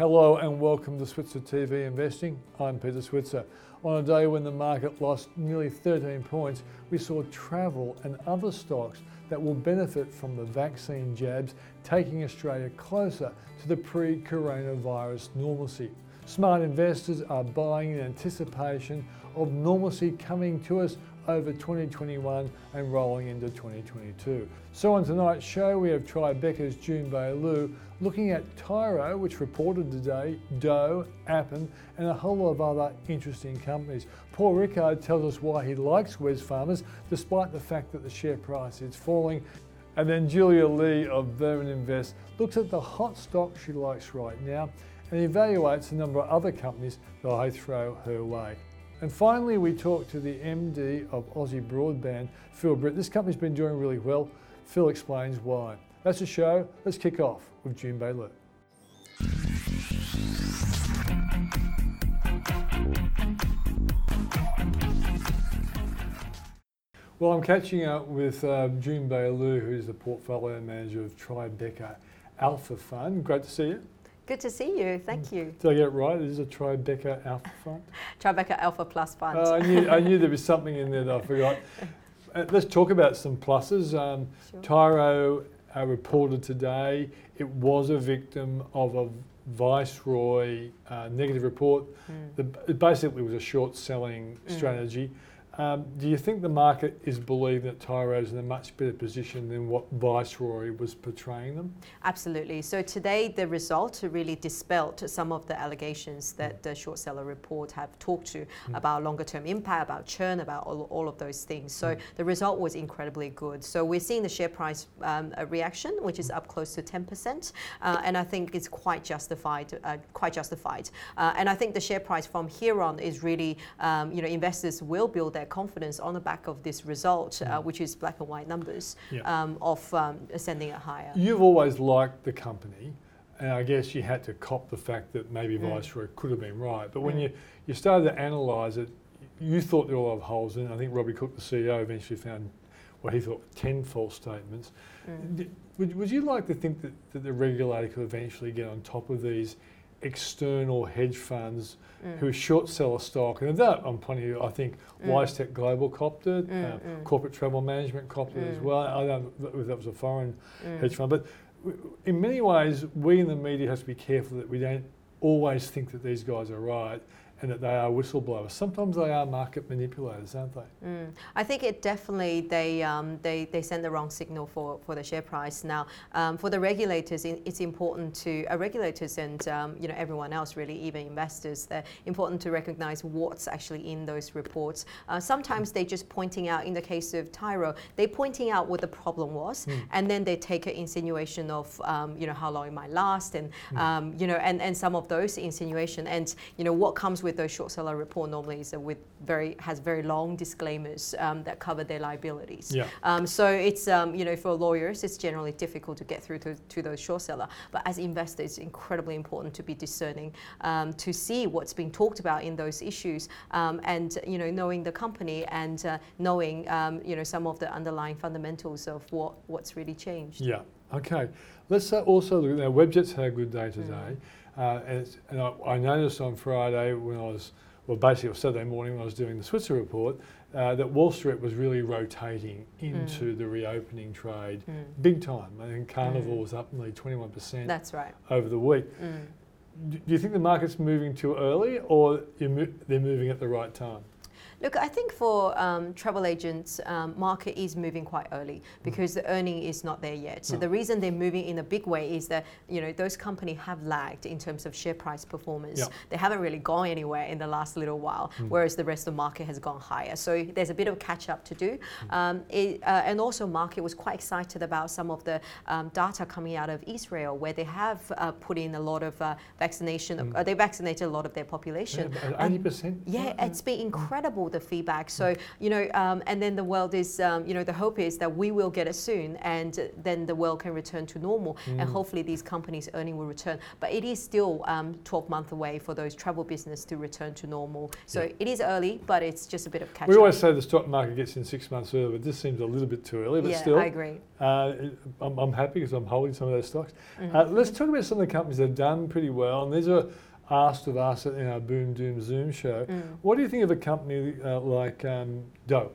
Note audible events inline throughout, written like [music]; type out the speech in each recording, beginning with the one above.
Hello and welcome to Switzer TV Investing. I'm Peter Switzer. On a day when the market lost nearly 13 points, we saw travel and other stocks that will benefit from the vaccine jabs taking Australia closer to the pre coronavirus normalcy. Smart investors are buying in anticipation of normalcy coming to us over 2021 and rolling into 2022. So on tonight's show we have Tribeca's Jun Bei Liu looking at Tyro which reported today, Douugh, Appen and a whole lot of other interesting companies. Paul Rickard tells us why he likes Wesfarmers despite the fact that the share price is falling and then Julia Lee of Burman Invest looks at the hot stock she likes right now and evaluates a number of other companies that I throw her way. And finally, we talk to the MD of Aussie Broadband, Phil Britt. This company's been doing really well. Phil explains why. That's the show. Let's kick off with June Liu. Well, I'm catching up with uh, Jun Bei Liu, who's the portfolio manager of Tribeca Alpha Fund. Great to see you. Good to see you. Thank you. Did I get it right? It is a Tribeca Alpha Fund? Tribeca Alpha Plus Fund. Uh, I, knew, I knew there was something in there that I forgot. [laughs] Uh, let's talk about some pluses. Um, Sure. Tyro uh, reported today it was a victim of a Viceroy uh, negative report. Mm. The, it basically was a short selling Mm. strategy. Um, do you think the market is believing that Tyro's is in a much better position than what Viceroy was portraying them? Absolutely. So today, the result really dispelled some of the allegations Mm. that the short seller report have talked to about longer term impact, about churn, about all, all of those things. So Mm. the result was incredibly good. So we're seeing the share price um, a reaction, which Mm. is up close to 10%, uh, and I think it's quite justified. Uh, quite justified. Uh, and I think the share price from here on is really, um, you know, investors will build their confidence on the back of this result, uh, which is black and white numbers Mm. Yeah. um, of um, sending it higher. You've always liked the company, and I guess you had to cop the fact that maybe Mm. Viceroy could have been right. But when Mm. you, you started to analyse it, you thought there were a lot of holes in it. I think Robbie Cooke, the CEO, eventually found what he thought were 10 false statements. Mm. Would, would you like to think that, that the regulator could eventually get on top of these external hedge funds Mm. who short sell a stock? And that, I'm plenty, I think Mm. WiseTech Global copped it, Mm, uh, mm. Corporate Travel Management copped it as Mm. well. I don't know if that was a foreign Mm. hedge fund. But in many ways, we in the media have to be careful that we don't always think that these guys are right and that they are whistleblowers. Sometimes they are market manipulators, aren't they? Mm. I think it definitely they um, they they send the wrong signal for, for the share price. Now, um, for the regulators, it's important to uh, regulators and um, you know everyone else, really, even investors, they're important to recognize what's actually in those reports. Uh, sometimes they're just pointing out, in the case of Tyro, they're pointing out what the problem was, Mm. and then they take an insinuation of um, you know how long it might last, and um, you know and, and some of those insinuation, and you know what comes with those short seller report normally is with very has very long disclaimers um, that cover their liabilities. Yeah. Um, so it's um, you know for lawyers it's generally difficult to get through to, to those short seller, but as investors it's incredibly important to be discerning um, to see what's being talked about in those issues um, and you know knowing the company and uh, knowing um, you know some of the underlying fundamentals of what what's really changed. Yeah. Okay. Let's uh, also look at now. Webjet's had a good day today, uh, and, and I, I noticed on Friday when I was, well, basically it was Saturday morning when I was doing the Switzer report, uh, that Wall Street was really rotating into the reopening trade Mm. big time. I think Carnival Mm. was up nearly 21% That's right. over the week. Mm. Do you think the market's moving too early, or you're mo- they're moving at the right time? Look, I think for um, travel agents, um, market is moving quite early because the earning is not there yet. So No. the reason they're moving in a big way is that you know those companies have lagged in terms of share price performance. Yeah. They haven't really gone anywhere in the last little while, whereas the rest of the market has gone higher. So there's a bit of catch up to do. Um, it, uh, and also, market was quite excited about some of the um, data coming out of Israel, where they have uh, put in a lot of uh, vaccination. Uh, they vaccinated a lot of their population. Yeah, eighty percent. yeah, it's been incredible the feedback. So you know, um, and then the world is, um, you know, the hope is that we will get it soon, and then the world can return to normal, and hopefully these companies' earning will return. But it is still um, 12 months away for those travel business to return to normal. So Yeah. it is early, but it's just a bit of catch We up. always say the stock market gets in six months early, but this seems a little bit too early. But yeah, still, I agree. Uh, I'm, I'm happy because I'm holding some of those stocks. Mhm. Uh, let's talk about some of the companies that have done pretty well, and these are asked of us in our Boom Doom Zoom show. Mm, What do you think of a company uh, like um, Douugh?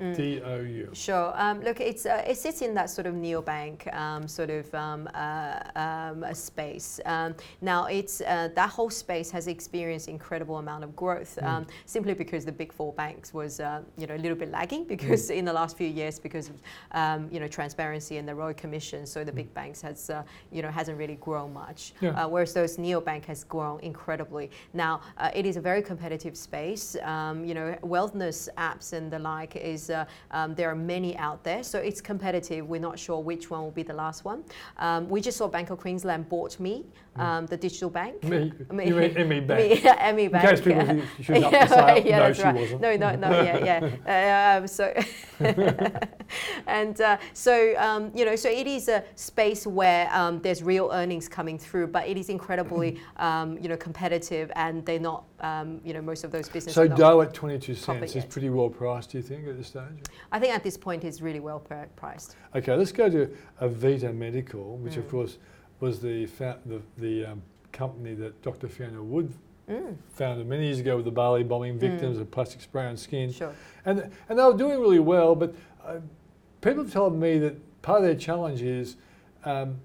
Mm. D O U. Sure. Um, look, it's uh, it sits in that sort of neobank um, sort of um, uh, um, space. Um, now, it's uh, that whole space has experienced incredible amount of growth um, simply because the big four banks was uh, you know a little bit lagging because in the last few years because of um, you know transparency and the Royal Commission, so the big banks has uh, you know hasn't really grown much. Yeah. Uh, whereas those neobank has grown incredibly. Now, uh, it is a very competitive space. Um, you know, wellness apps and the like is uh, um, there are many out there, so it's competitive. We're not sure which one will be the last one. Um, we just saw Bank of Queensland bought me, um, the digital bank. Me, [laughs] Me. you mean Emmy [laughs] Bank. Me, yeah, In Bank. case people yeah. think she shouldn't up the sale, yeah, no, that's she right. wasn't. No, no, no, yeah, yeah. [laughs] Um, so, and uh, so um, you know, so it is a space where um, there's real earnings coming through, but it is incredibly um, you know competitive, and they're not um, you know most of those businesses. So Douugh at 22 cents is yet. pretty well priced, do you think, at this stage? I think at this point is really well pri- priced. Okay, let's go to Avita Medical, which of Mm. course was the fa- the, the um, company that Dr. Fiona Wood Mm, founded many years ago with the Bali bombing Mm. victims of plastic spray on skin. sure. And, and they were doing really well, but uh, people have told me that part of their challenge is um,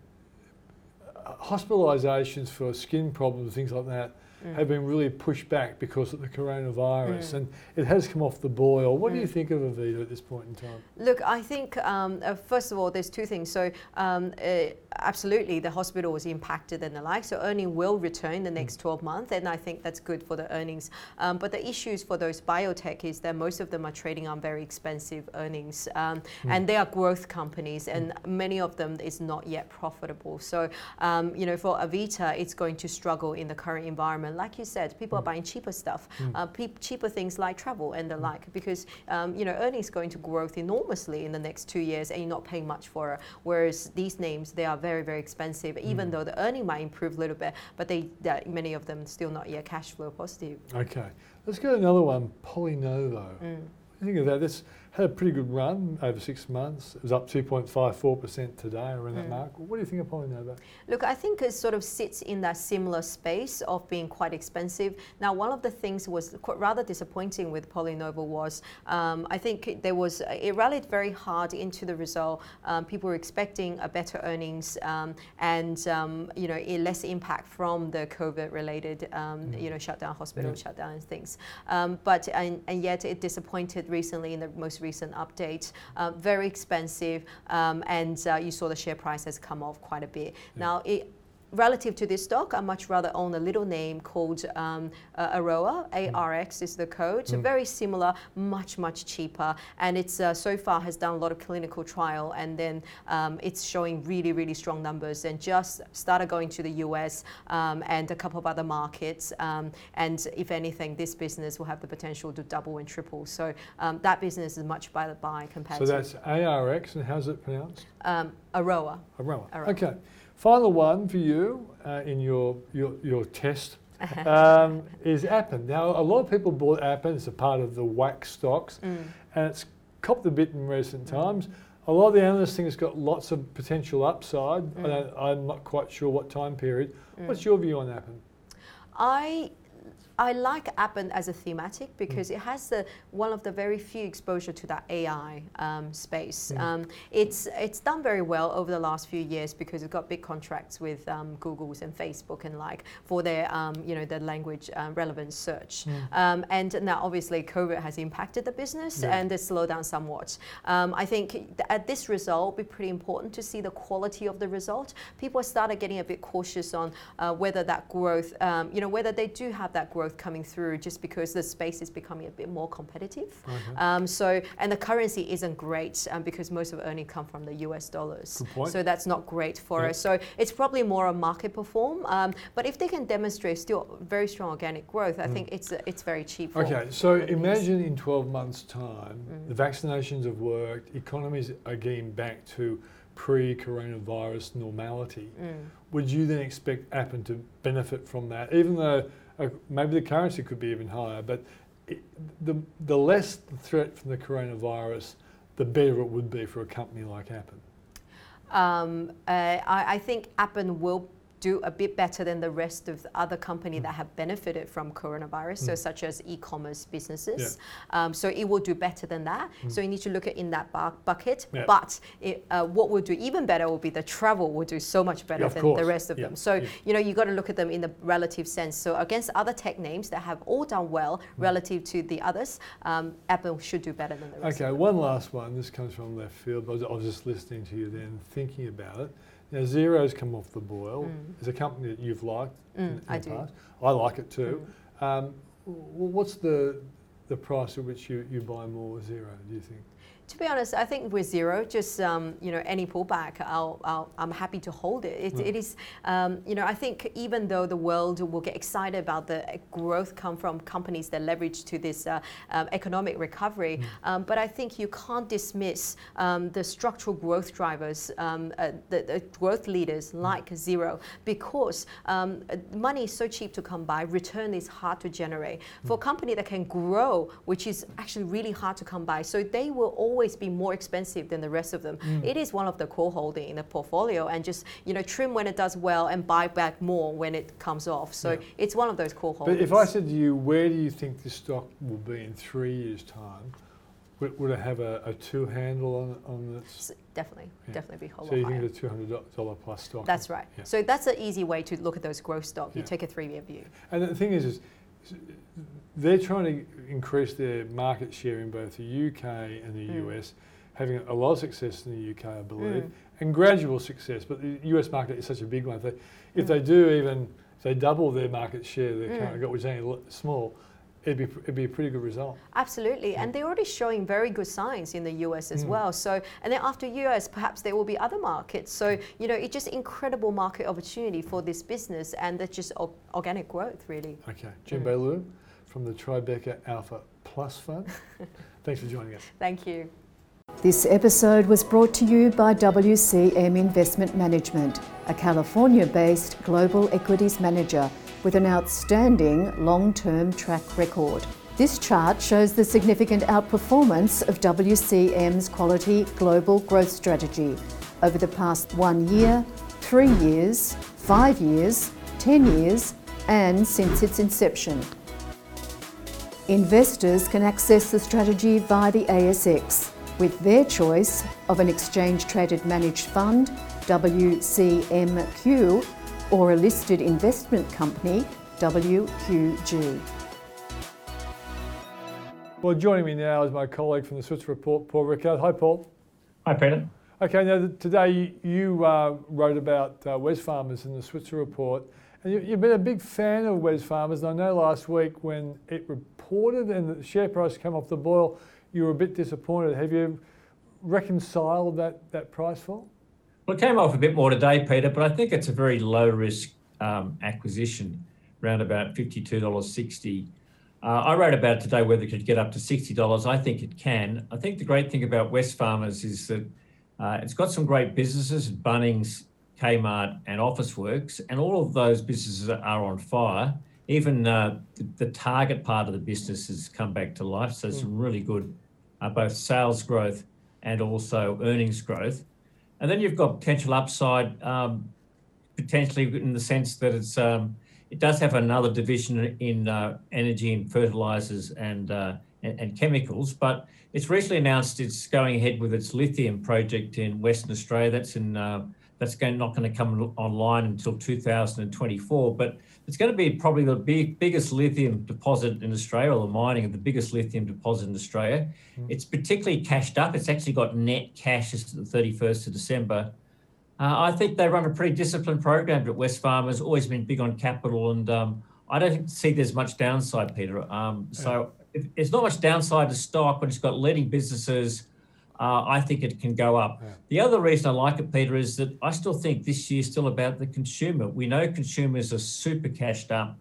hospitalisations for skin problems, things like that, Mm. have been really pushed back because of the coronavirus, Mm. and it has come off the boil. What do you Mm. think of Avita at this point in time? Look, I think um, uh, first of all, there's two things. So, um, uh, absolutely, the hospital was impacted and the like. So, earning will return the next 12 months, and I think that's good for the earnings. Um, but the issues for those biotech is that most of them are trading on very expensive earnings, um, and they are growth companies, and many of them is not yet profitable. So, um, you know, for Avita, it's going to struggle in the current environment. Like you said, people are buying cheaper stuff, uh, peop cheaper things like travel and the like, because um, you know earnings going to grow enormously in the next two years, and you're not paying much for it. Whereas these names, they are very very expensive, even though the earning might improve a little bit, but they that many of them still not yet cash flow positive. Okay, let's go to another one, Polynovo. Mm. What do you think of that? This had a pretty good run over six months. It was up 2.54% today, around that Mm. mark. What do you think of Polynovo? Look, I think it sort of sits in that similar space of being quite expensive. Now, one of the things was quite rather disappointing with Polynovo was um, I think there was it rallied very hard into the result. Um, people were expecting a better earnings um, and um, you know less impact from the COVID-related um, you know shutdown, hospital Yeah. shutdown, and things. Um, but and, and yet it disappointed recently in the most recent update. Uh, very expensive, um, and uh, you saw the share price has come off quite a bit. Now, it, relative to this stock, I much rather own a little name called um, uh, Aroa. ARX is the code. Mm. Very similar, much much cheaper, and it's uh, so far has done a lot of clinical trial, and then um, it's showing really really strong numbers, and just started going to the US um, and a couple of other markets. Um, and if anything, this business will have the potential to double and triple. So um, that business is much better buy compared So to that's ARX, and how's it pronounced? um, Aroa. Aroa. Aroa. Okay. Final one for you uh, in your, your, your test [laughs] um, is Appen. Now, a lot of people bought Appen. It's a part of the WAAAX stocks, Mm. and it's copped a bit in recent times. A lot of the analysts think it's got lots of potential upside. I Mm. don't, I'm not quite sure what time period. Mm. What's your view on Appen? I I like Appen as a thematic because it has the one of the very few exposure to that AI um, space. Mm. Um, it's it's done very well over the last few years because it's got big contracts with um, Google's and Facebook and like for their um, you know the language um, relevant search. Um, and now obviously COVID has impacted the business Yeah. and it's slowed down somewhat. Um, I think th- at this result, it'll be pretty important to see the quality of the result. People started getting a bit cautious on uh, whether that growth, um, you know, whether they do have that growth coming through just because the space is becoming a bit more competitive. Okay. Um, so, and the currency isn't great um, because most of earnings come from the US dollars. So that's not great for yep. us. So it's probably more a market perform. Um, but if they can demonstrate still very strong organic growth, I mm. think it's it's very cheap. okay, so imagine in 12 months' time, mm. the vaccinations have worked, economies are getting back to pre-coronavirus normality. Mm. Would you then expect Appen to benefit from that, even though uh, maybe the currency could be even higher, but it, the, the less the threat from the coronavirus, the better it would be for a company like Appen? Um, uh, I, I, think Appen will do a bit better than the rest of the other company mm. that have benefited from coronavirus, mm. so such as e-commerce businesses. Yeah. Um, so it will do better than that. Mm. So you need to look at in that bu- bucket. Yeah. But it, uh, what will do even better will be the travel will do so much better yeah, than course. the rest of them. So you know you got to look at them in the relative sense. So against other tech names that have all done well mm. relative to the others, um, Appen should do better than the rest. Okay, one last one. This comes from left field. Was, I was just listening to you then, thinking about it. Now, Xero's come off the boil. Mm. It's a company that you've liked mm, in, in I the do. past. I like it too. Mm. Um, what's the the price at which you, you buy more Xero, do you think? To be honest, I think with Xero, just um, you know, any pullback, I'll, I'll, I'm happy to hold it. It, mm. it is, um, you know, I think even though the world will get excited about the growth come from companies that leverage to this uh, um, economic recovery, mm. Um, but I think you can't dismiss um, the structural growth drivers, um, uh, the, the, growth leaders mm. like Xero, because money is so cheap to come by, return is hard to generate. For a mm. company that can grow, which is actually really hard to come by, so they will always always be more expensive than the rest of them. Mm. It is one of the core holding in the portfolio and just, you know, trim when it does well and buy back more when it comes off. So yeah. it's one of those core holdings. But if I said to you, where do you think this stock will be in three years' time? Would, would it have a, a, two handle on on this? Definitely, yeah. definitely be whole So you higher. think the two hundred dollar plus stock? That's right. Yeah. So that's an easy way to look at those growth stock. You take a three year view. And the thing is, is they're trying to increase their market share in both the UK and the mm. US, having a lot of success in the UK, I believe, mm. and gradual success. But the US market is such a big one. If they, if they do even, if they double their market share they currently got, which is only small, it'd be, it'd be a pretty good result. Absolutely, yeah. and they're already showing very good signs in the US as mm. well. So, and then after US, perhaps there will be other markets. So, you know, it's just incredible market opportunity for this business, and that's just organic growth, really. Okay, Jim mm. From the Tribeca Alpha Plus Fund. [laughs] Thanks for joining us. Thank you. This episode was brought to you by WCM Investment Management, a California based global equities manager with an outstanding long term track record. This chart shows the significant outperformance of WCM's quality global growth strategy over the past one year, three years, five years, 10 years, and since its inception. Investors can access the strategy via the ASX with their choice of an exchange traded managed fund, WCMQ, or a listed investment company, WQG. Well, joining me now is my colleague from the Switzer Report, Paul Rickard. Hi, Paul. Hi, Peter. Okay, now today you uh, wrote about uh, Wesfarmers in the Switzer Report, and you, have been a big fan of Wesfarmers. And I know last week when it reported and the share price came off the boil, you were a bit disappointed. Have you reconciled that, that price fall? Well, it came off a bit more today, Peter, but I think it's a very low risk um, acquisition, around about $52.60. Uh, I wrote about today whether it could get up to $60. I think it can. I think the great thing about Wesfarmers is that uh, it's got some great businesses, Bunnings, Kmart, and Officeworks, and all of those businesses are on fire. Even uh, the, the, target part of the business has come back to life. So, mm. some really good uh, both sales growth and also earnings growth. And then you've got potential upside, um, potentially in the sense that it's um, it does have another division in uh, energy and fertilizers and, uh, and, and chemicals, but it's recently announced it's going ahead with its lithium project in Western Australia. That's in uh, that's going, not going to come online until 2024, but it's going to be probably the big, biggest lithium deposit in Australia, or the mining of the biggest lithium deposit in Australia. Mm. It's particularly cashed up. It's actually got net cash as to the 31st of December. Uh, I think they run a pretty disciplined program at Wesfarmers, always been big on capital, and um, I don't see there's much downside, Peter. Um, so if, there's not much downside to stock when it's got leading businesses. Uh, I think it can go up. Yeah. The other reason I like it, Peter, is that I still think this year's still about the consumer. We know consumers are super cashed up.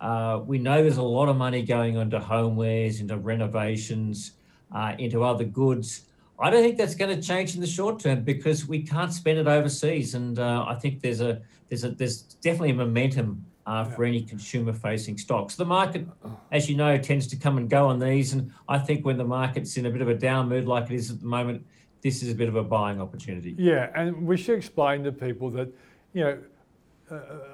Uh, we know there's a lot of money going into homewares, into renovations, uh, into other goods. I don't think that's going to change in the short term because we can't spend it overseas, and uh, I think there's a there's a there's definitely a momentum uh, for any consumer-facing stocks. The market, as you know, tends to come and go on these, and I think when the market's in a bit of a down mood like it is at the moment, this is a bit of a buying opportunity. Yeah, and we should explain to people that you know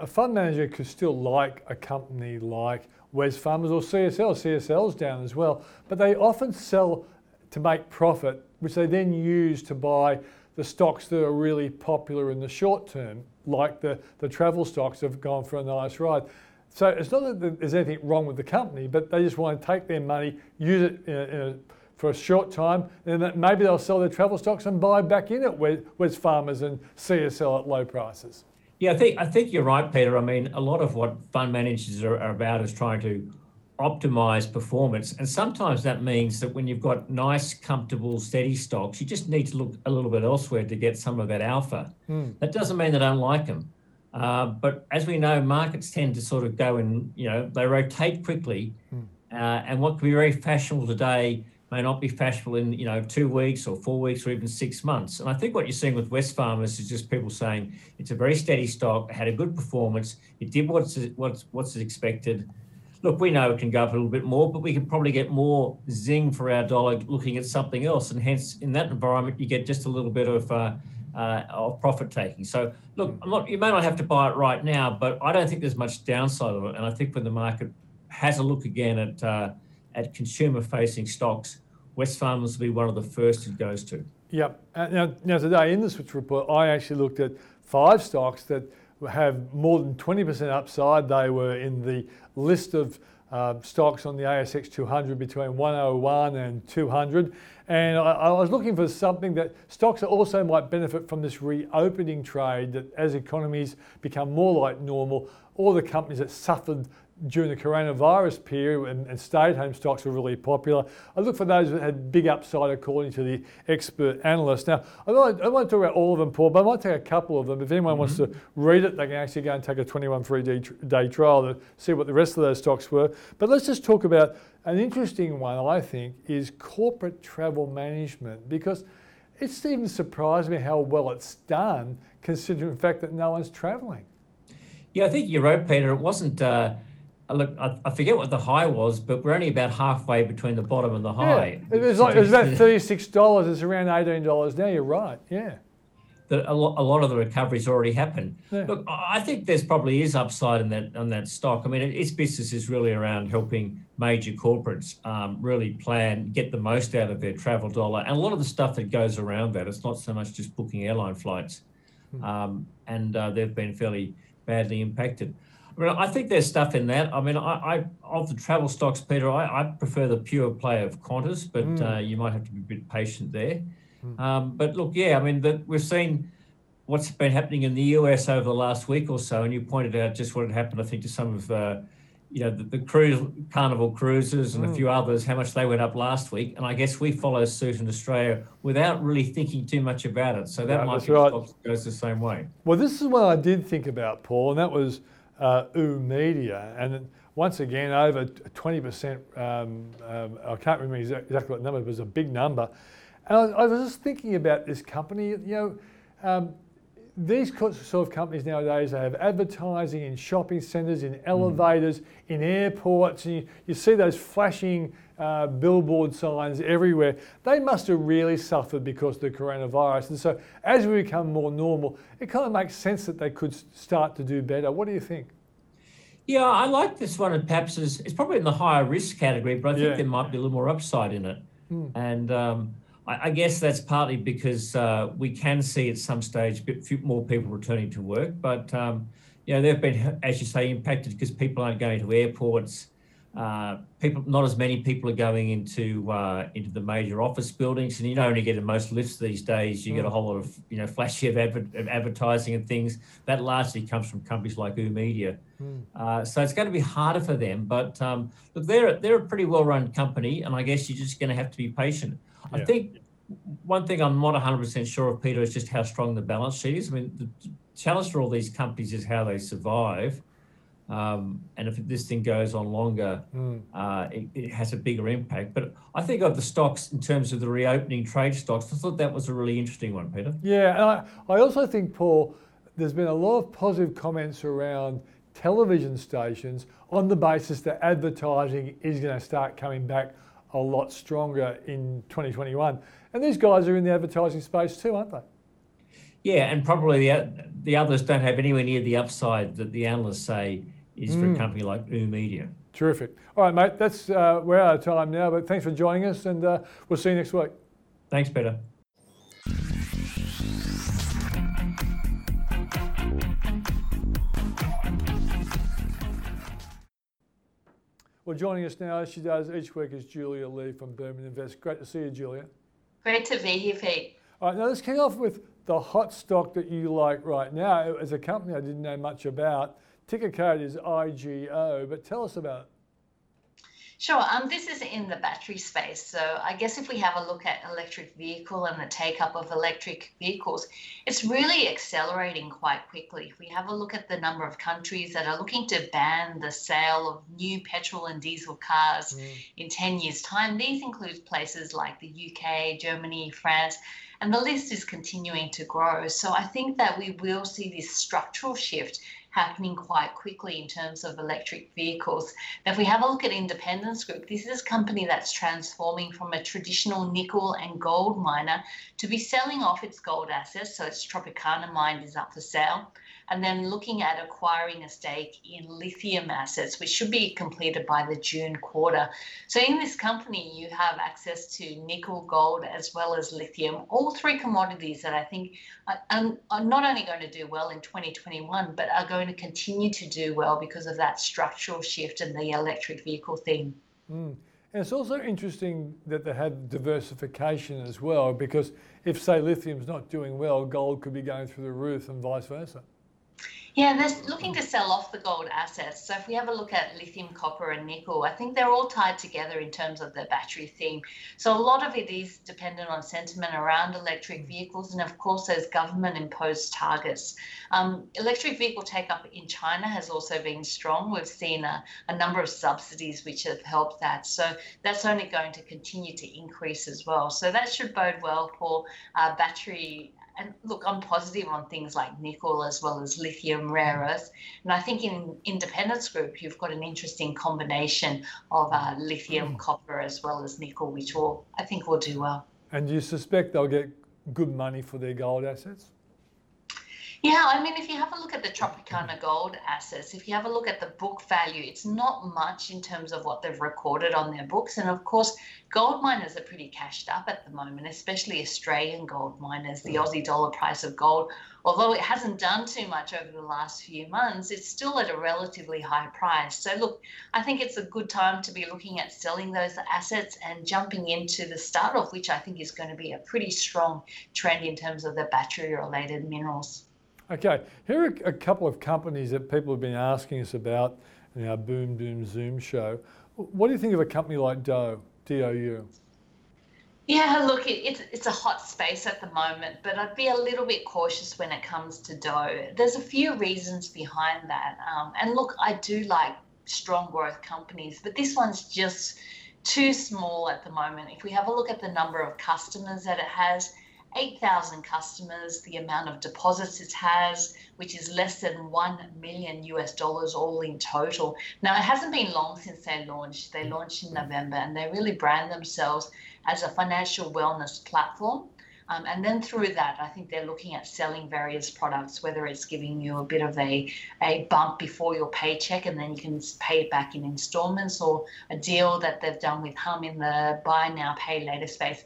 a fund manager could still like a company like Wesfarmers or CSL. CSL's down as well, but they often sell to make profit, which they then use to buy the stocks that are really popular in the short term, like the, the travel stocks have gone for a nice ride. So it's not that there's anything wrong with the company, but they just want to take their money, use it in a, in a, for a short time, and then maybe they'll sell their travel stocks and buy back in at Wesfarmers and CSL at low prices. Yeah, I think I think you're right, Peter. I mean, a lot of what fund managers are, are about is trying to optimize performance. And sometimes that means that when you've got nice, comfortable, steady stocks, you just need to look a little bit elsewhere to get some of that alpha. Mm. That doesn't mean they don't like them. Uh, but as we know, markets tend to sort of go and, you know, they rotate quickly. Mm. Uh, and what can be very fashionable today may not be fashionable in, you know, two weeks or four weeks or even six months. And I think what you're seeing with Wesfarmers is just people saying it's a very steady stock, had a good performance, it did what's, what's, what's expected look, we know it can go up a little bit more, but we could probably get more zing for our dollar looking at something else. And hence, in that environment, you get just a little bit of, uh, uh, of profit taking. So, look, not, you may not have to buy it right now, but I don't think there's much downside of it. And I think when the market has a look again at, uh, at consumer facing stocks, West Wesfarmers will be one of the first it goes to. Yep. Uh, now, now, today in the Switzer report, I actually looked at five stocks that have more than 20% upside. They were in the list of uh, stocks on the ASX 200 between 101 and 200. And I, I, was looking for something that stocks also might benefit from this reopening trade that as economies become more like normal, all the companies that suffered during the coronavirus period and, and stay-at-home stocks were really popular. I look for those that had big upside according to the expert analysts. Now, I don't, I don't want to talk about all of them, Paul, but I might take a couple of them. If anyone mm-hmm. wants to read it, they can actually go and take a 21 three-day day trial to see what the rest of those stocks were. But let's just talk about an interesting one, I think, is corporate travel management because it's even surprised me how well it's done considering the fact that no one's traveling. Yeah, I think you're right, Peter. It wasn't... Uh look, I, I, forget what the high was, but we're only about halfway between the bottom and the high. Yeah. It was like it was about thirty-six dollars. It's around eighteen dollars now. You're right. Yeah. That a, lot, a lot of the recovery's already happened. Yeah. Look, I think there's probably is upside in that on that stock. I mean, its business is really around helping major corporates um, really plan, get the most out of their travel dollar, and a lot of the stuff that goes around that. It's not so much just booking airline flights, hmm. um, and uh, they've been fairly badly impacted. I mean, I think there's stuff in that. I mean, I, I of the travel stocks, Peter, I, I prefer the pure play of Qantas, but mm. uh, you might have to be a bit patient there. Mm. Um, but look, yeah, I mean, the, we've seen what's been happening in the US over the last week or so, and you pointed out just what had happened, I think, to some of uh, you know the, the cruise Carnival cruises and mm. a few others, how much they went up last week, and I guess we follow suit in Australia without really thinking too much about it. So that yeah, might be right. goes the same way. Well, this is what I did think about, Paul, and that was uh, Media, and once again over 20%. Um, um, I can't remember exactly what number, but it was a big number. And I, I was just thinking about this company. You know, um, these sort of companies nowadays they have advertising in shopping centres, in elevators, mm. in airports. And you, you see those flashing uh, billboard signs everywhere. They must have really suffered because of the coronavirus. And so, as we become more normal, it kind of makes sense that they could start to do better. What do you think? Yeah, I like this one, and perhaps it's, it's probably in the higher risk category, but I think yeah. there might be a little more upside in it. Hmm. And um, I, I, guess that's partly because uh, we can see at some stage a bit more people returning to work, but um, you know they've been, as you say, impacted because people aren't going to airports uh, people, not as many people are going into uh, into the major office buildings, and you don't only get in most lifts these days. You mm. get a mm. whole lot of you know flashy of, adver- of, advertising and things. That largely comes from companies like oOh!media. Mm. Uh, so it's going to be harder for them. But um, look, they're they're a pretty well run company, and I guess you're just going to have to be patient. Yeah. I think one thing I'm not 100% sure of, Peter, is just how strong the balance sheet is. I mean, the challenge for all these companies is how they survive. Um, and if this thing goes on longer, mm. uh, it, it, has a bigger impact. But I think of the stocks in terms of the reopening trade stocks, I thought that was a really interesting one, Peter. Yeah, and I, I also think, Paul, there's been a lot of positive comments around television stations on the basis that advertising is going to start coming back a lot stronger in 2021. And these guys are in the advertising space too, aren't they? Yeah, and probably the, the others don't have anywhere near the upside that the analysts say is for a hmm. company like oOh!media. Terrific. All right, mate, that's uh, we're out of time now, but thanks for joining us, and uh, we'll see you next week. Thanks, Peter. Well, joining us now, as she does each week, is Julia Lee from Burman Invest. Great to see you, Julia. Great to be here, Pete. All right, now let's kick off with the hot stock that you like right now. As a company I didn't know much about, Ticker code is IGO, but tell us about it. Sure. Um, this is in the battery space. So I guess if we have a look at electric vehicle and the take up of electric vehicles, it's really accelerating quite quickly. If we have a look at the number of countries that are looking to ban the sale of new petrol and diesel cars mm. in 10 years' time, these include places like the UK, Germany, France, and the list is continuing to grow. So I think that we will see this structural shift happening quite quickly in terms of electric vehicles. Now, if we have a look at Independence Group, this is a company that's transforming from a traditional nickel and gold miner to be selling off its gold assets. So its Tropicana mine is up for sale and then looking at acquiring a stake in lithium assets, which should be completed by the June quarter. So in this company, you have access to nickel, gold, as well as lithium, all three commodities that I think are, are not only going to do well in 2021, but are going to continue to do well because of that structural shift in the electric vehicle theme. Mm. And it's also interesting that they had diversification as well, because if, say, lithium's not doing well, gold could be going through the roof and vice versa. Yeah, they're looking to sell off the gold assets. So if we have a look at lithium, copper, and nickel, I think they're all tied together in terms of the battery theme. So a lot of it is dependent on sentiment around electric vehicles, and of course, those government-imposed targets. Um, electric vehicle take-up in China has also been strong. We've seen a, a number of subsidies which have helped that. So that's only going to continue to increase as well. So that should bode well for uh, battery and look, I'm positive on things like nickel as well as lithium rare earth. And I think in Independence Group, you've got an interesting combination of uh, lithium, mm. copper, as well as nickel, which will, I think, will do well. And you suspect they'll get good money for their gold assets? Yeah, I mean, if you have a look at the Tropicana Gold assets, if you have a look at the book value, it's not much in terms of what they've recorded on their books. And of course, gold miners are pretty cashed up at the moment, especially Australian gold miners. The Aussie dollar price of gold, although it hasn't done too much over the last few months, it's still at a relatively high price. So, look, I think it's a good time to be looking at selling those assets and jumping into the start of which I think is going to be a pretty strong trend in terms of the battery related minerals. Okay, here are a couple of companies that people have been asking us about in our Boom Doom Zoom show. What do you think of a company like Dow, DOU? Yeah, look, it, it's it's a hot space at the moment, but I'd be a little bit cautious when it comes to Dow. There's a few reasons behind that, um, and look, I do like strong growth companies, but this one's just too small at the moment. If we have a look at the number of customers that it has, 8,000 customers, the amount of deposits it has, which is less than 1 million US dollars all in total. Now, it hasn't been long since they launched. They launched in November and they really brand themselves as a financial wellness platform. Um, and then through that, I think they're looking at selling various products, whether it's giving you a bit of a, a bump before your paycheck and then you can pay it back in installments, or a deal that they've done with Humm in the buy now, pay later space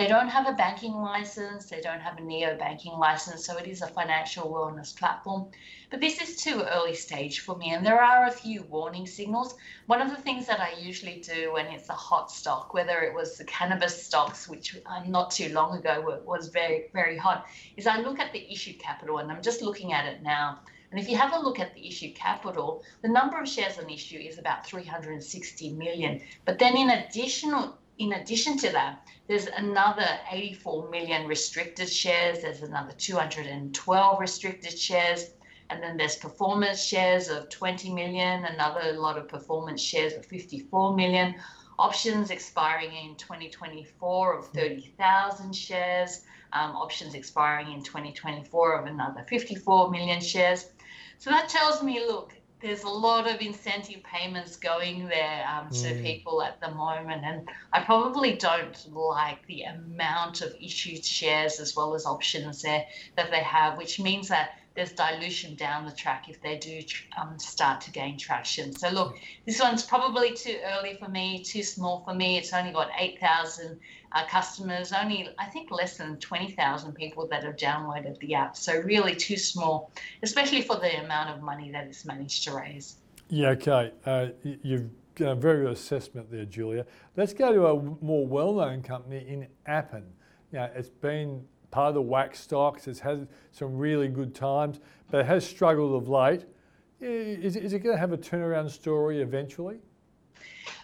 They don't have a banking license, they don't have a neo banking license, so it is a financial wellness platform. But this is too early stage for me, and there are a few warning signals. One of the things that I usually do when it's a hot stock, whether it was the cannabis stocks, which uh, not too long ago was very, very hot, is I look at the issued capital, and I'm just looking at it now. And if you have a look at the issued capital, the number of shares on issue is about 360 million. But then in additional in addition to that, there's another 84 million restricted shares, there's another 212 restricted shares, and then there's performance shares of 20 million, another lot of performance shares of 54 million, options expiring in 2024 of 30,000 shares, um, options expiring in 2024 of another 54 million shares. So that tells me, look, there's a lot of incentive payments going there um, mm. to people at the moment, and I probably don't like the amount of issued shares as well as options there that they have, which means that there's dilution down the track if they do um, start to gain traction. So look, this one's probably too early for me, too small for me. It's only got 8,000 uh, customers, only I think less than 20,000 people that have downloaded the app. So really too small, especially for the amount of money that it's managed to raise. Yeah, okay. Uh, you've done a very good assessment there, Julia. Let's go to a more well-known company in Appen. You know, it's been part of the WAAAX stocks. It's had some really good times, but it has struggled of late. Is, is it going to have a turnaround story eventually?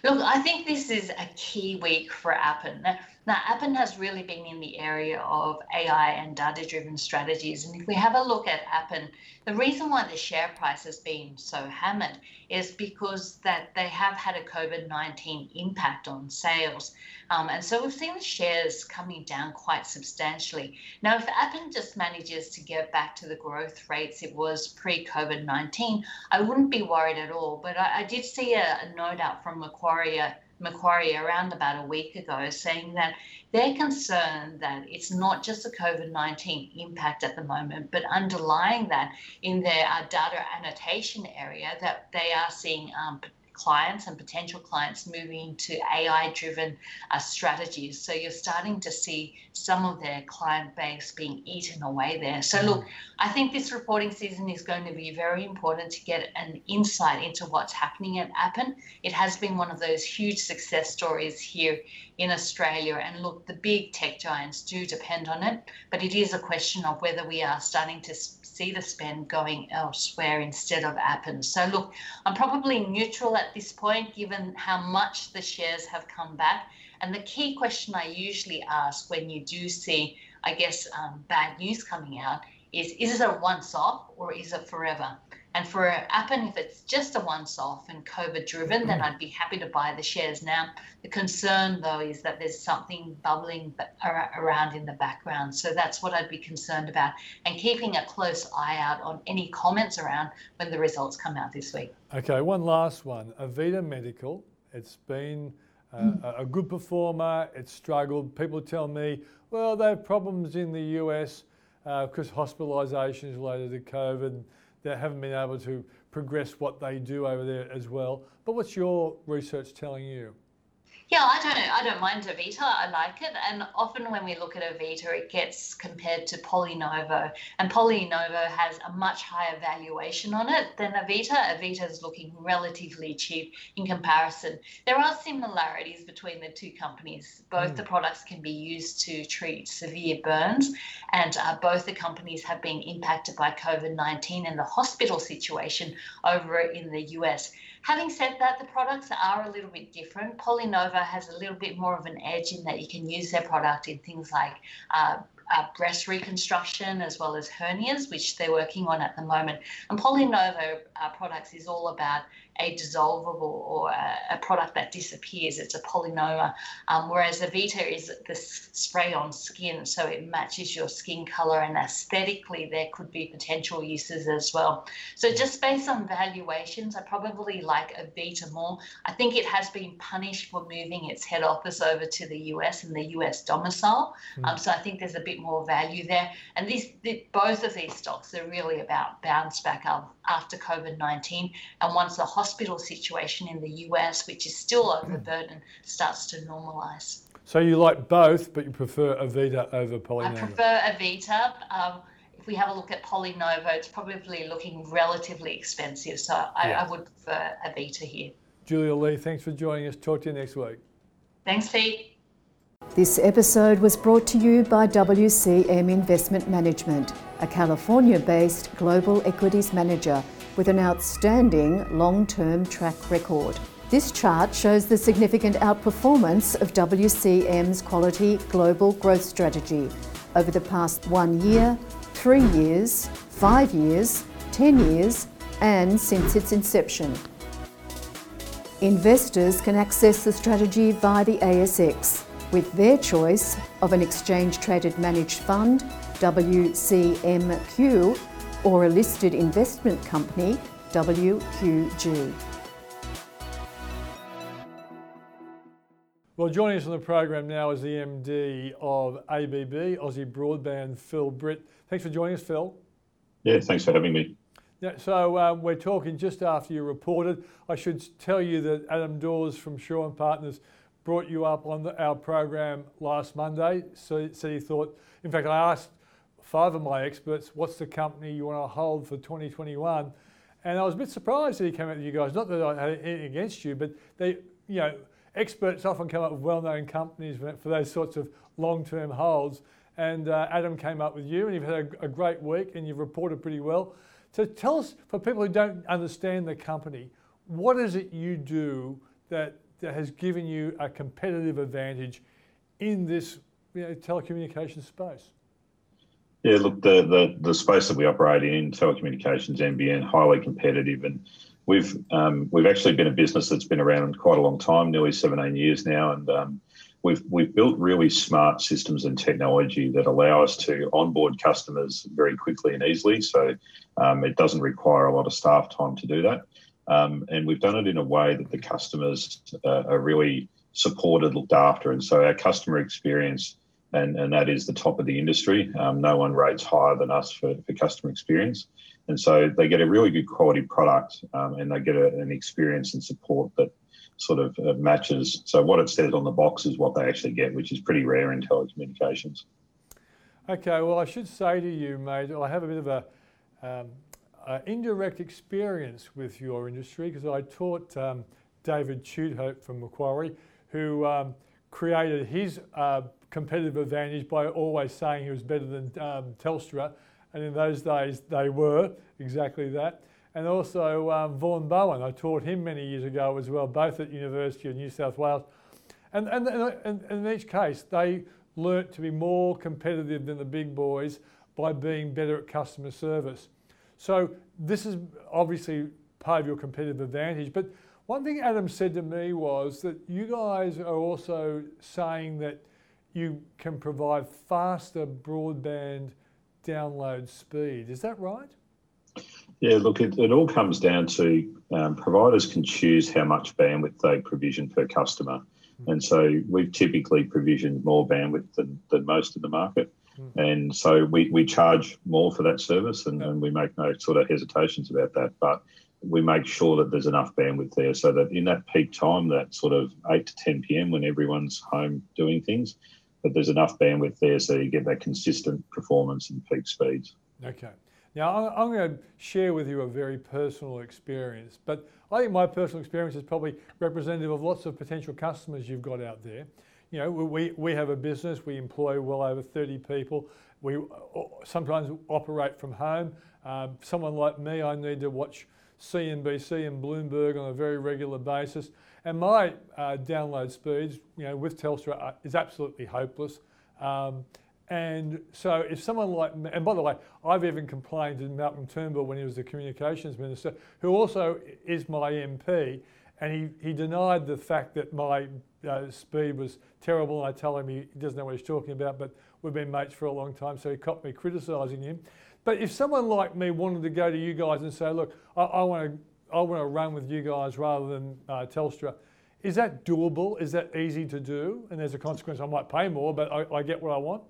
Look, I think this is a key week for Appen. Now, Appen has really been in the area of AI and data driven strategies. And if we have a look at Appen, the reason why the share price has been so hammered is because that they have had a COVID 19 impact on sales. Um, and so we've seen the shares coming down quite substantially. Now, if Appen just manages to get back to the growth rates it was pre COVID 19, I wouldn't be worried at all. But I, I did see a, a note out from Macquarie Macquarie around about a week ago saying that they're concerned that it's not just a COVID 19 impact at the moment, but underlying that in their uh, data annotation area, that they are seeing um, clients and potential clients moving to AI driven uh, strategies. So you're starting to see some of their client base being eaten away there. So, look, I think this reporting season is going to be very important to get an insight into what's happening at Appen. It has been one of those huge success stories here in Australia. And look, the big tech giants do depend on it, but it is a question of whether we are starting to see the spend going elsewhere instead of Appen. So look, I'm probably neutral at this point, given how much the shares have come back. And the key question I usually ask when you do see, I guess, um, bad news coming out is, is it a once off or is it forever? And for Appen, if it's just a once off and COVID driven, then I'd be happy to buy the shares. Now, the concern though is that there's something bubbling around in the background. So that's what I'd be concerned about and keeping a close eye out on any comments around when the results come out this week. Okay, one last one Avita Medical. It's been uh, a good performer, it's struggled. People tell me, well, they have problems in the US because uh, hospitalisations related to COVID that haven't been able to progress what they do over there as well. But what's your research telling you? Yeah, I don't. I don't mind Avita. I like it. And often when we look at Avita, it gets compared to PolyNovo. And PolyNovo has a much higher valuation on it than Avita. Avita is looking relatively cheap in comparison. There are similarities between the two companies. Both mm. the products can be used to treat severe burns, and uh, both the companies have been impacted by COVID 19 and the hospital situation over in the US. Having said that, the products are a little bit different. PolyNovo has a little bit more of an edge in that you can use their product in things like uh, uh, breast reconstruction as well as hernias, which they're working on at the moment. And PolyNovo uh, products is all about a dissolvable or a, a product that disappears. It's a PolyNovo, um, whereas Avita is the spray on skin, so it matches your skin color and aesthetically there could be potential uses as well. So just based on valuations, I probably like Avita more. I think it has been punished for moving its head office over to the US and the US domicile. Mm. Um, so I think there's a bit more value there. And the, both of these stocks are really about bounce back up after COVID 19. And once the hospital situation in the US, which is still overburdened, starts to normalize. So you like both, but you prefer Avita over PolyNovo? I prefer Avita. Um, if we have a look at PolyNovo, it's probably looking relatively expensive. So I, Yeah. I would prefer Avita here. Julia Lee, thanks for joining us. Talk to you next week. Thanks, Pete. This episode was brought to you by WCM Investment Management, a California based global equities manager with an outstanding long term track record. This chart shows the significant outperformance of WCM's quality global growth strategy over the past one year, three years, five years, 10 years, and since its inception. Investors can access the strategy via the ASX with their choice of an exchange traded managed fund, WCMQ, or a listed investment company, WQG. Well, joining us on the program now is the MD of ABB, Aussie Broadband, Phil Britt. Thanks for joining us, Phil. Yeah, thanks for having me. Yeah, so um, we're talking just after you reported. I should tell you that Adam Dawes from Shaw and Partners brought you up on the, our program last Monday. So he thought, in fact, I asked five of my experts, what's the company you want to hold for 2021? And I was a bit surprised that he came out with you guys. Not that I had anything against you, but they, you know, experts often come up with well-known companies for, for those sorts of long-term holds. And uh, Adam came up with you, and you've had a, a great week, and you've reported pretty well. So tell us, for people who don't understand the company, what is it you do that, that has given you a competitive advantage in this you know, telecommunications space? Yeah, look, the, the the space that we operate in, telecommunications, NBN, highly competitive, and we've um, we've actually been a business that's been around quite a long time, nearly 17 years now, and um, we've we've built really smart systems and technology that allow us to onboard customers very quickly and easily. So um, it doesn't require a lot of staff time to do that, um, and we've done it in a way that the customers uh, are really supported, looked after, and so our customer experience and, and that is the top of the industry. Um, no one rates higher than us for, for customer experience. And so they get a really good quality product um, and they get a, an experience and support that sort of uh, matches. So what it says on the box is what they actually get, which is pretty rare in telecommunications. Okay, well, I should say to you, mate, I have a bit of a, um, a indirect experience with your industry because I taught um, David Tudehope from Macquarie, who um, created his uh, competitive advantage by always saying he was better than um, Telstra, and in those days they were exactly that. And also um, Vaughan Bowen, I taught him many years ago as well, both at University of New South Wales. And, and, and, and in each case, they learnt to be more competitive than the big boys by being better at customer service. So this is obviously part of your competitive advantage. But one thing Adam said to me was that you guys are also saying that you can provide faster broadband download speed. Is that right? Yeah, look, it, it all comes down to um, providers can choose how much bandwidth they provision per customer. And so we've typically provisioned more bandwidth than, than most of the market. And so we, we charge more for that service and, and we make no sort of hesitations about that. But we make sure that there's enough bandwidth there so that in that peak time, that sort of 8 to 10 p.m. when everyone's home doing things, that there's enough bandwidth there so you get that consistent performance and peak speeds. Okay. Now, I'm going to share with you a very personal experience, but I think my personal experience is probably representative of lots of potential customers you've got out there. You know, we, we have a business, we employ well over 30 people. We uh, sometimes operate from home. Um, someone like me, I need to watch CNBC and Bloomberg on a very regular basis. And my uh, download speeds, you know, with Telstra are- is absolutely hopeless. Um, and so if someone like me, and by the way, I've even complained to Malcolm Turnbull when he was the communications minister, who also is my MP, and he, he denied the fact that my uh, speed was terrible. And I tell him he, he doesn't know what he's talking about, but we've been mates for a long time, so he caught me criticising him. But if someone like me wanted to go to you guys and say, look, I, I want to I want to run with you guys rather than uh, Telstra, is that doable? Is that easy to do? And there's a consequence. I might pay more, but I, I get what I want.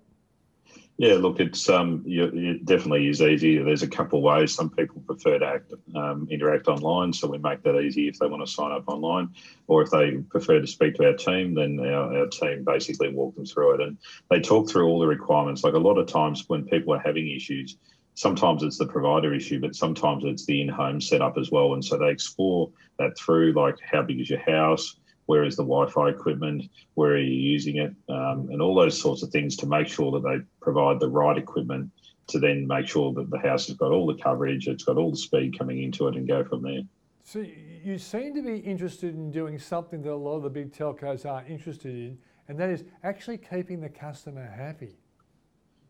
Yeah, look, it's um, it definitely is easy. There's a couple of ways. Some people prefer to act, um, interact online, so we make that easy if they want to sign up online, or if they prefer to speak to our team, then our, our team basically walk them through it, and they talk through all the requirements. Like a lot of times when people are having issues, sometimes it's the provider issue, but sometimes it's the in-home setup as well, and so they explore that through, like how big is your house where is the Wi-Fi equipment, where are you using it, um, and all those sorts of things to make sure that they provide the right equipment to then make sure that the house has got all the coverage, it's got all the speed coming into it, and go from there. So you seem to be interested in doing something that a lot of the big telcos aren't interested in, and that is actually keeping the customer happy.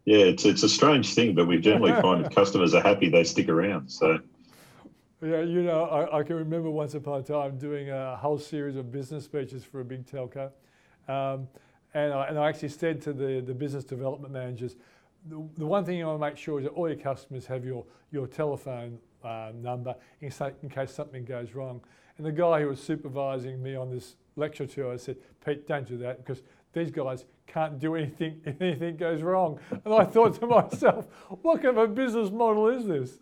Yeah, it's it's a strange thing, but we generally [laughs] find if customers are happy, they stick around. So yeah, you know, I, I, can remember once upon a time doing a whole series of business speeches for a big telco. Um, and, I, and I actually said to the, the business development managers, the, the one thing you want to make sure is that all your customers have your, your telephone uh, number in, in case something goes wrong. And the guy who was supervising me on this lecture tour said, Pete, don't do that because these guys can't do anything if [laughs] anything goes wrong. And I thought to [laughs] myself, what kind of a business model is this?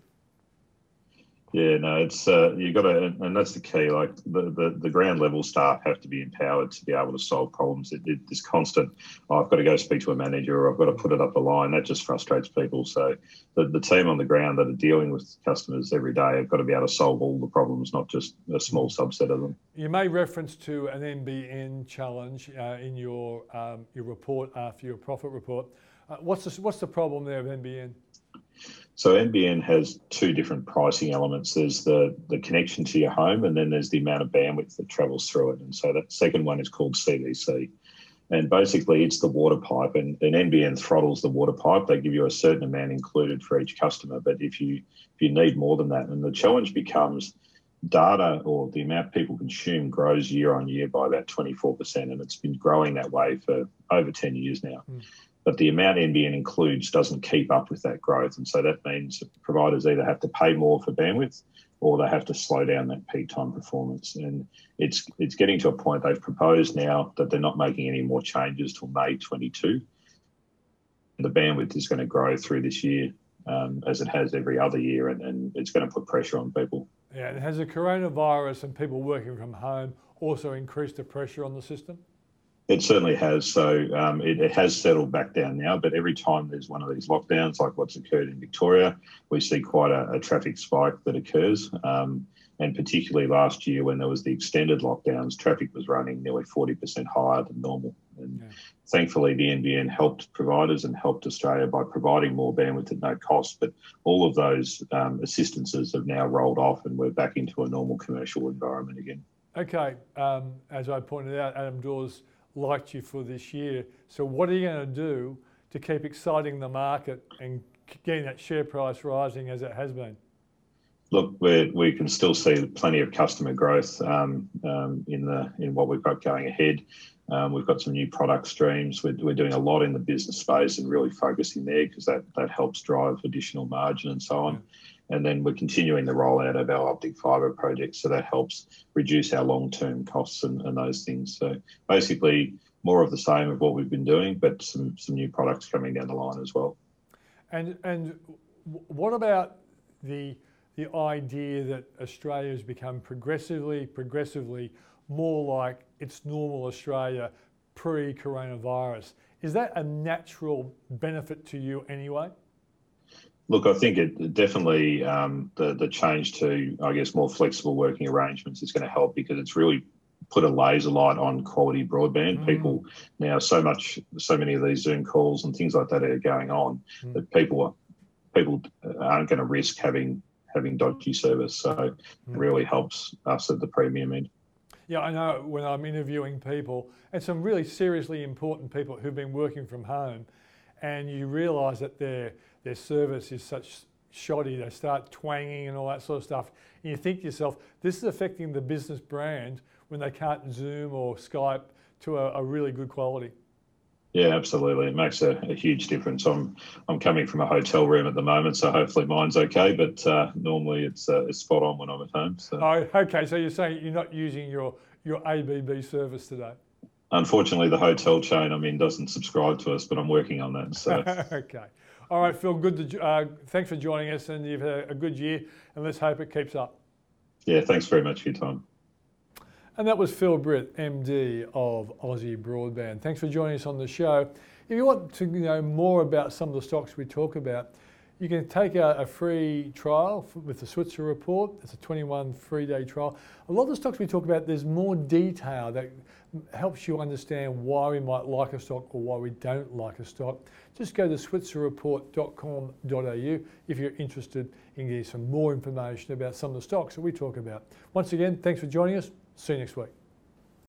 Yeah, no, it's uh, you got to, and that's the key. Like the, the, the ground level staff have to be empowered to be able to solve problems. It, it, this constant, oh, I've got to go speak to a manager, or I've got to put it up the line. That just frustrates people. So the, the team on the ground that are dealing with customers every day have got to be able to solve all the problems, not just a small subset of them. You made reference to an NBN challenge uh, in your um, your report after your profit report. Uh, what's the, what's the problem there with NBN? So NBN has two different pricing elements. There's the, the connection to your home, and then there's the amount of bandwidth that travels through it. And so that second one is called CVC. And basically, it's the water pipe, and, and NBN throttles the water pipe. They give you a certain amount included for each customer. But if you if you need more than that, and the challenge becomes data or the amount people consume grows year on year by about 24%, and it's been growing that way for over 10 years now. Mm but the amount NBN includes doesn't keep up with that growth. And so that means providers either have to pay more for bandwidth or they have to slow down that peak time performance. And it's it's getting to a point they've proposed now that they're not making any more changes till May 22. The bandwidth is going to grow through this year um, as it has every other year, and, and it's going to put pressure on people. Yeah, and has the coronavirus and people working from home also increased the pressure on the system? It certainly has. So um, it, it, has settled back down now, but every time there's one of these lockdowns, like what's occurred in Victoria, we see quite a, a traffic spike that occurs. Um, and particularly last year when there was the extended lockdowns, traffic was running nearly 40% higher than normal. And yeah. thankfully, the NBN helped providers and helped Australia by providing more bandwidth at no cost. But all of those um, assistances have now rolled off, and we're back into a normal commercial environment again. Okay, um, as I pointed out, Adam Dawes liked you for this year. So what are you going to do to keep exciting the market and getting that share price rising as it has been? Look, we we can still see plenty of customer growth um, um, in the in what we've got going ahead. Um, we've got some new product streams. We're, we're doing a lot in the business space and really focusing there because that that helps drive additional margin and so on. And then we're continuing the rollout of our optic fibre project. So that helps reduce our long term costs and, and those things. So basically, more of the same of what we've been doing, but some, some new products coming down the line as well. And, and what about the, the idea that Australia has become progressively, progressively more like its normal Australia pre coronavirus? Is that a natural benefit to you anyway? Look, I think it definitely um, the the change to I guess more flexible working arrangements is going to help because it's really put a laser light on quality broadband. Mm. People now so much so many of these Zoom calls and things like that are going on mm. that people people aren't going to risk having having dodgy service. So mm. it really helps us at the premium end. Yeah, I know when I'm interviewing people and some really seriously important people who've been working from home, and you realise that they're their service is such shoddy, they start twanging and all that sort of stuff. And you think to yourself, this is affecting the business brand when they can't Zoom or Skype to a, a really good quality. Yeah, absolutely. It makes a, a, huge difference. I'm I'm coming from a hotel room at the moment, so hopefully mine's okay. But uh, normally it's uh, it's spot on when I'm at home. So. Oh, okay. So you're saying you're not using your your ABB service today? unfortunately, the hotel chain I'm in doesn't subscribe to us, but I'm working on that. So [laughs] okay. All right, Phil. Good. To, uh, thanks for joining us, and you've had a good year, and let's hope it keeps up. yeah, thanks very much for your time. And that was Phil Britt, MD of Aussie Broadband. Thanks for joining us on the show. If you want to know more about some of the stocks we talk about, you can take a, a free trial with the Switzer report. It's a 21 free day trial. A lot of the stocks we talk about, there's more detail that helps you understand why we might like a stock or why we don't like a stock. Just go to switzerreport.com.au if you're interested in getting some more information about some of the stocks that we talk about. Once again, thanks for joining us. See you next week.